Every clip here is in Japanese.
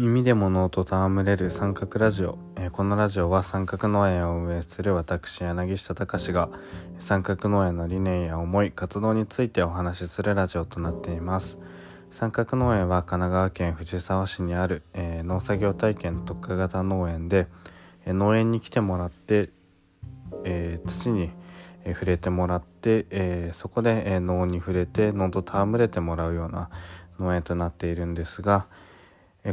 耳で物音と戯れる三角ラジオ、えー、このラジオは三角農園を運営する私柳下隆が三角農園の理念や思い活動についてお話しするラジオとなっています。三角農園は神奈川県藤沢市にある、えー、農作業体験特化型農園で、えー、農園に来てもらって、え土に触れてもらって、えそこで、え農に触れて農と戯れてもらうような農園となっているんですが、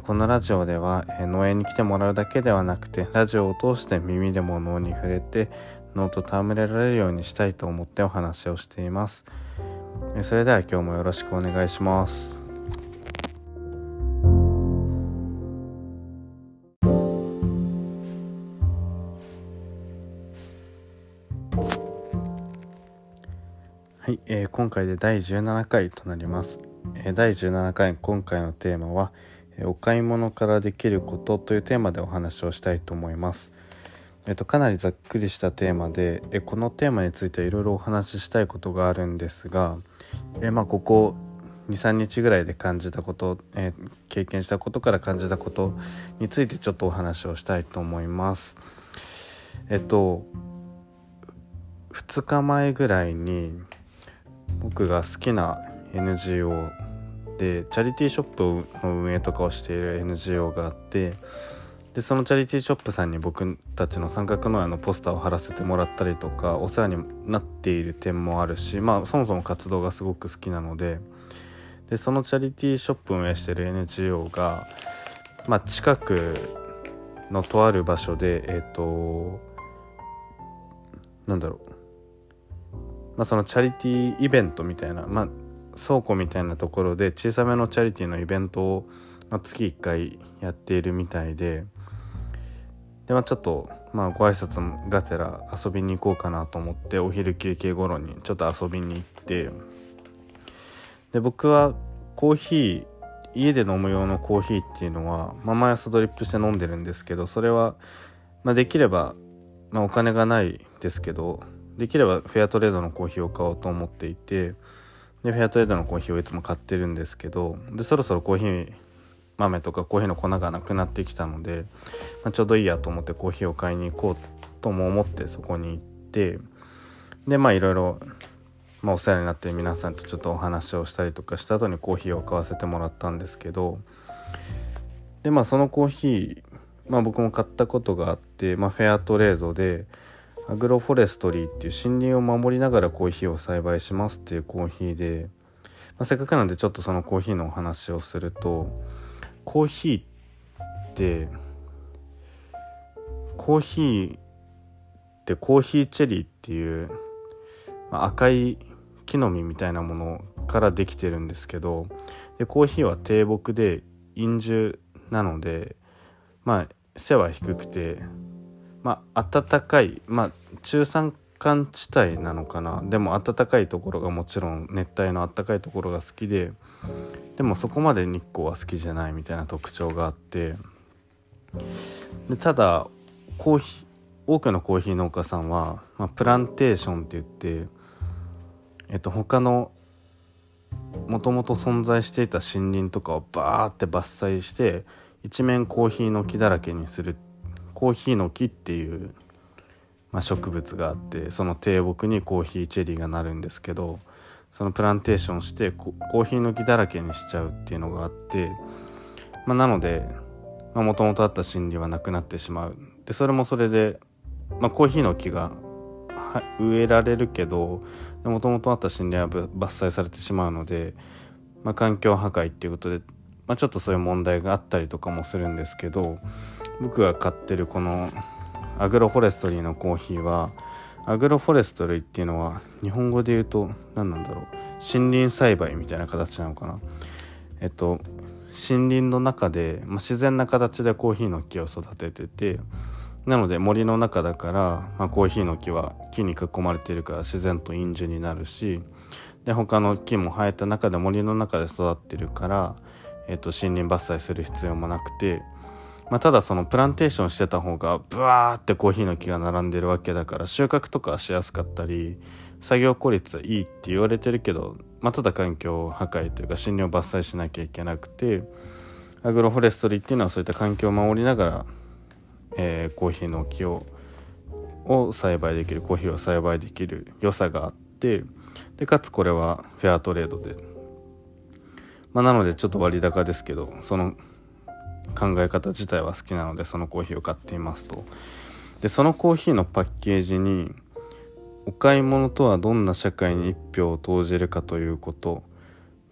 このラジオでは農園に来てもらうだけではなくてラジオを通して耳でも脳に触れて脳と戯れられるようにしたいと思ってお話をしています。それでは今日もよろしくお願いします。はい、えー、今回で第17回となります、えー、第17回今回のテーマは「お買い物からできることというテーマでお話をしたいと思います。えっと、かなりざっくりしたテーマでえこのテーマについていろいろお話ししたいことがあるんですがえ、まあ、ここ23日ぐらいで感じたこと、え経験したことから感じたことについてちょっとお話をしたいと思います。えっと2日前ぐらいに僕が好きな NGO でチャリティーショップの運営とかをしている NGO があってでそのチャリティーショップさんに僕たちの三角農園のポスターを貼らせてもらったりとかお世話になっている点もあるしまあそもそも活動がすごく好きなのででそのチャリティーショップを運営してる NGO が、まあ、近くのとある場所でえっ、ー、となんだろう。まあそのチャリティーイベントみたいなまあ倉庫みたいなところで小さめのチャリティーのイベントを、ま、月1回やっているみたいでで、まあ、ちょっと、まあ、ご挨拶がてら遊びに行こうかなと思ってお昼休憩頃にちょっと遊びに行ってで僕はコーヒー家で飲む用のコーヒーっていうのは、まあ、毎朝ドリップして飲んでるんですけどそれは、まあ、できれば、まあ、お金がないですけどできればフェアトレードのコーヒーを買おうと思っていてでフェアトレードのコーヒーをいつも買ってるんですけどでそろそろコーヒー豆とかコーヒーの粉がなくなってきたので、まあ、ちょうどいいやと思ってコーヒーを買いに行こうとも思ってそこに行ってでまあいろいろ、まあ、お世話になって皆さんとちょっとお話をしたりとかした後にコーヒーを買わせてもらったんですけどでまあそのコーヒー、まあ、僕も買ったことがあって、まあ、フェアトレードでアグロフォレストリーっていう森林を守りながらコーヒーを栽培しますっていうコーヒーで、まあ、せっかくなんでちょっとそのコーヒーのお話をするとコーヒーってコーヒーってコーヒーチェリーっていう、まあ、赤い木の実みたいなものからできてるんですけどでコーヒーは低木で陰樹なのでまあ背は低くてまあ暖かいまあ中山間地帯なのかな。でも暖かいところがもちろん熱帯の暖かいところが好きででもそこまで日光は好きじゃないみたいな特徴があって。でただコーヒー多くのコーヒー農家さんは、まあ、プランテーションって言って、えっと、他のもともと存在していた森林とかをバーって伐採して一面コーヒーの木だらけにするっコーヒーの木っていう、まあ、植物があってその低木にコーヒーチェリーがなるんですけどそのプランテーションしてコーヒーの木だらけにしちゃうっていうのがあって、まあ、なのでもともとあった森林はなくなってしまう。でそれもそれで、まあ、コーヒーの木が植えられるけどもともとあった森林は伐採されてしまうので、まあ、環境破壊っていうことで、まあ、ちょっとそういう問題があったりとかもするんですけど僕が買ってるこのアグロフォレストリーのコーヒーはアグロフォレストリーっていうのは日本語で言うと何なんだろう。森林栽培みたいな形なのかな。えっと森林の中で、まあ、自然な形でコーヒーの木を育てててなので森の中だから、まあ、コーヒーの木は木に囲まれているから自然と陰樹になるしで他の木も生えた中で森の中で育ってるから、えっと、森林伐採する必要もなくてまあ、ただそのプランテーションしてた方がブワーってコーヒーの木が並んでるわけだから収穫とかしやすかったり作業効率はいいって言われてるけど、まあ、ただ環境破壊というか森林を伐採しなきゃいけなくてアグロフォレストリーっていうのはそういった環境を守りながら、えー、コーヒーの木をを栽培できるコーヒーを栽培できる良さがあってでかつこれはフェアトレードで、まあ、なのでちょっと割高ですけどその考え方自体は好きなのでそのコーヒーを買っていますと。でそのコーヒーのパッケージにお買い物とはどんな社会に一票を投じるかということ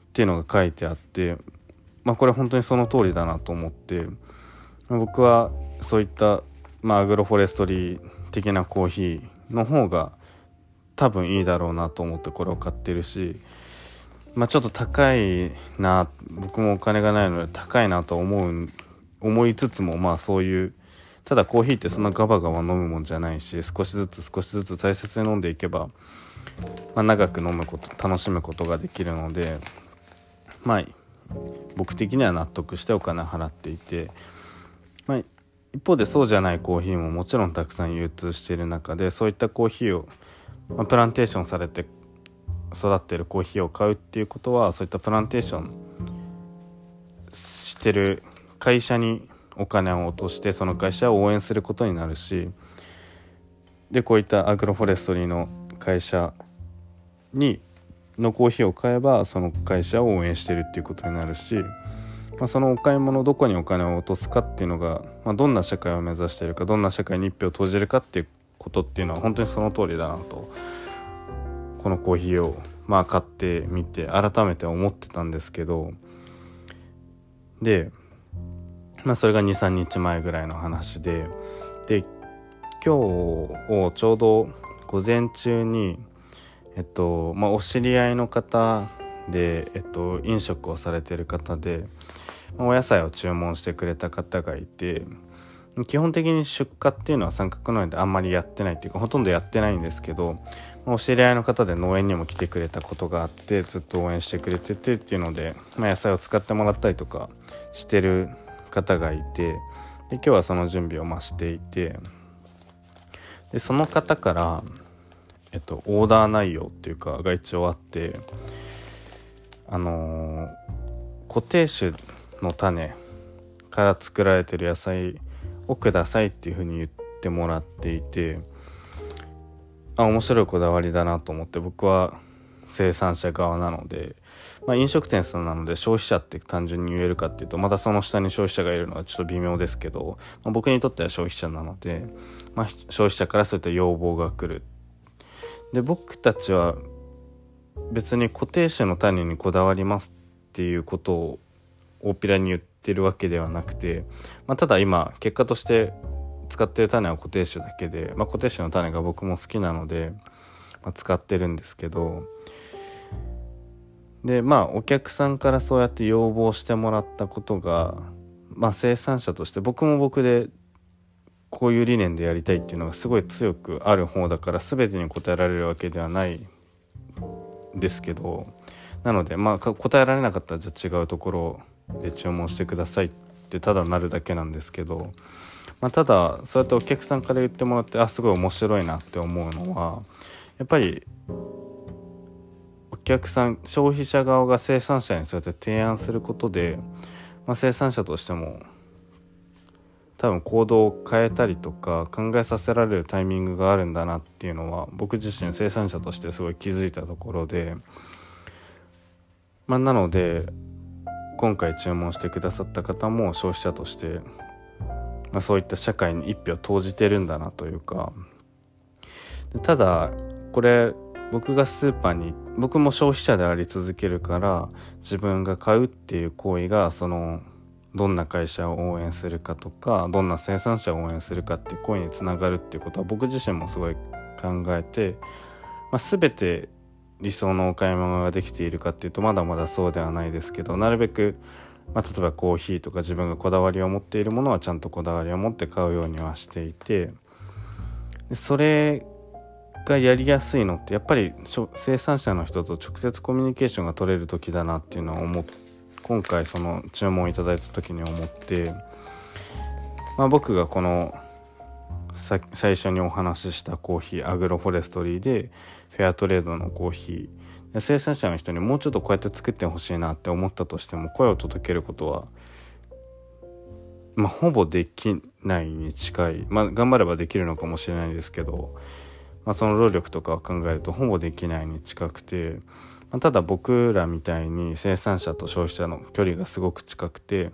っていうのが書いてあってまあこれ本当にその通りだなと思って僕はそういった、まあ、アグロフォレストリー的なコーヒーの方が多分いいだろうなと思ってこれを買ってるしまあちょっと高いな僕もお金がないので高いなと思う思いつつもまあそういうただコーヒーってそんなガバガバ飲むもんじゃないし少しずつ少しずつ大切に飲んでいけば、まあ、長く飲むこと楽しむことができるのでまあ僕的には納得してお金払っていて、まあ、一方でそうじゃないコーヒーももちろんたくさん流通している中でそういったコーヒーを、まあ、プランテーションされて育ってるコーヒーを買うっていうことはそういったプランテーションしてる会社にお金を落としてその会社を応援することになるしでこういったアグロフォレストリーの会社にのコーヒーを買えばその会社を応援してるっていうことになるし、まあ、そのお買い物どこにお金を落とすかっていうのが、まあ、どんな社会を目指しているかどんな社会に一票を投じるかっていうことっていうのは本当にその通りだなとこのコーヒーをまあ買ってみて改めて思ってたんですけどでまあそれが23日前ぐらいの話でで今日をちょうど午前中にえっとまあお知り合いの方で、えっと、飲食をされてる方で、お野菜を注文してくれた方がいて基本的に出荷っていうのは三角農園であんまりやってないっていうかほとんどやってないんですけど、お知り合いの方で農園にも来てくれたことがあってずっと応援してくれててっていうので、まあ、野菜を使ってもらったりとかしてる方がいてで今日はその準備をましていてでその方から、えっと、オーダー内容っていうかが一応あってあのー、固定種の種から作られてる野菜をくださいっていうふうに言ってもらっていてあ面白いこだわりだなと思って僕は生産者側なので、まあ、飲食店さんなので消費者って単純に言えるかっていうとまたその下に消費者がいるのはちょっと微妙ですけど、まあ、僕にとっては消費者なので、まあ、消費者からそういった要望が来る。で僕たちは別に固定種の種にこだわりますっていうことを大っぴらに言っててるわけではなくて、まあ、ただ今結果として使ってる種は固定種だけで、まあ、固定種の種が僕も好きなので、まあ、使ってるんですけどでまあお客さんからそうやって要望してもらったことが、まあ、生産者として僕も僕でこういう理念でやりたいっていうのがすごい強くある方だから全てに応えられるわけではないですけどなのでまあ答えられなかったらじゃあ違うところをで注文してくださいってただなるだけなんですけど、まあ、ただそうやってお客さんから言ってもらってあすごい面白いなって思うのはやっぱりお客さん消費者側が生産者にそうやって提案することで、まあ、生産者としても多分行動を変えたりとか考えさせられるタイミングがあるんだなっていうのは僕自身生産者としてすごい気づいたところで、まあ、なので今回注文してくださった方も消費者として、まあ、そういった社会に一票投じてるんだなというか。ただこれ僕がスーパーに僕も消費者であり続けるから自分が買うっていう行為がそのどんな会社を応援するかとかどんな生産者を応援するかっていう行為につながるっていうことは僕自身もすごい考えて、まあ、全て理想のお買い物ができているかっていうとまだまだそうではないですけどなるべく、まあ、例えばコーヒーとか自分がこだわりを持っているものはちゃんとこだわりを持って買うようにはしていてそれがやりやすいのってやっぱり生産者の人と直接コミュニケーションが取れる時だなっていうのは思っ今回その注文いただいた時に思って、まあ、僕がこの最初にお話ししたコーヒーアグロフォレストリーでフェアトレードのコーヒー。生産者の人にもうちょっとこうやって作ってほしいなって思ったとしても声を届けることはまあ、ほぼできないに近い、まあ、頑張ればできるのかもしれないですけど、まあ、その労力とかを考えるとほぼできないに近くて、まあ、ただ僕らみたいに生産者と消費者の距離がすごく近くて、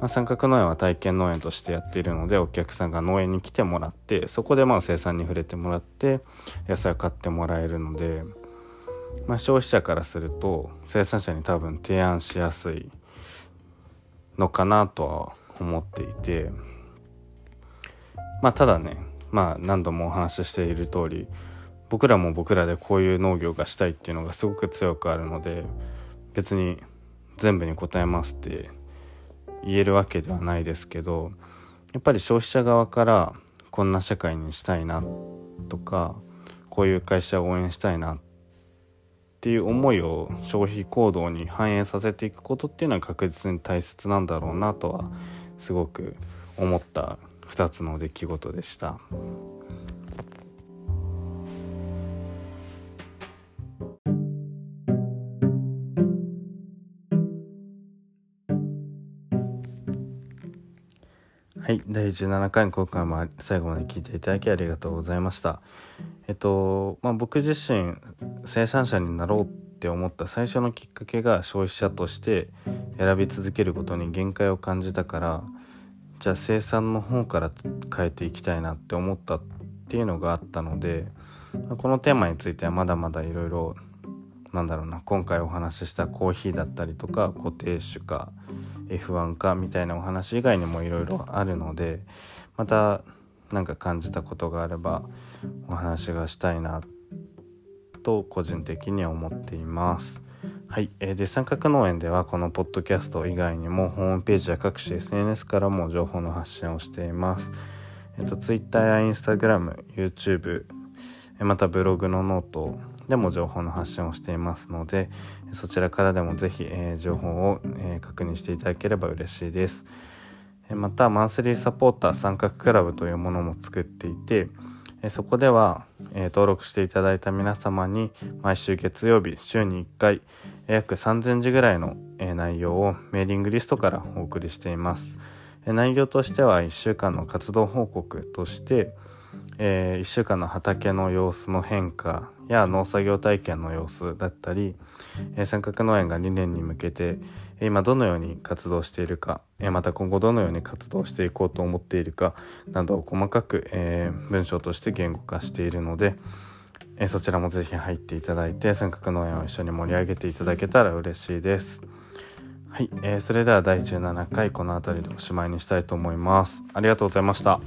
まあ、三角農園は体験農園としてやっているのでお客さんが農園に来てもらってそこでまあ生産に触れてもらって野菜を買ってもらえるので、まあ、消費者からすると生産者に多分提案しやすいのかなとは思っていてまあただねまあ何度もお話ししている通り僕らも僕らでこういう農業がしたいっていうのがすごく強くあるので別に全部に答えますって言えるわけではないですけどやっぱり消費者側からこんな社会にしたいなとかこういう会社を応援したいなっていう思いを消費行動に反映させていくことっていうのは確実に大切なんだろうなとはすごく思った2つの出来事でした。い、第17回今回も最後まで聞いていただきありがとうございました。えっと、まあ、僕自身生産者になろうって思った最初のきっかけが消費者として選び続けることに限界を感じたからじゃあ生産の方から変えていきたいなって思ったっていうのがあったのでこのテーマについてはまだまだいろいろなんだろうな今回お話ししたコーヒーだったりとか固定種か F1 かみたいなお話以外にもいろいろあるのでまた何か感じたことがあればお話がしたいなと個人的には思っています。はい、えー、で三角農園ではこのポッドキャスト以外にもホームページや各種 SNS からも情報の発信をしています。えっ、ー、と Twitter や Instagram、YouTube、またブログのノートでも情報の発信をしていますのでそちらからでもぜひ、え、情報を、え、確認していただければ嬉しいです。またマンスリーサポーター三角クラブというものも作っていてそこでは登録していただいた皆様に毎週月曜日週に1回約3000字ぐらいの内容をメーリングリストからお送りしています内容としては1週間の活動報告としてえ1週間の畑の様子の変化や農作業体験の様子だったりえ三角農園が2年に向けて今どのように活動しているかえまた今後どのように活動していこうと思っているかなどを細かく、えー、文章として言語化しているので、え、そちらもぜひ入っていただいて三角農園を一緒に盛り上げていただけたら嬉しいです。はい、えー、それでは第17回この辺りでおしまいにしたいと思います。ありがとうございました。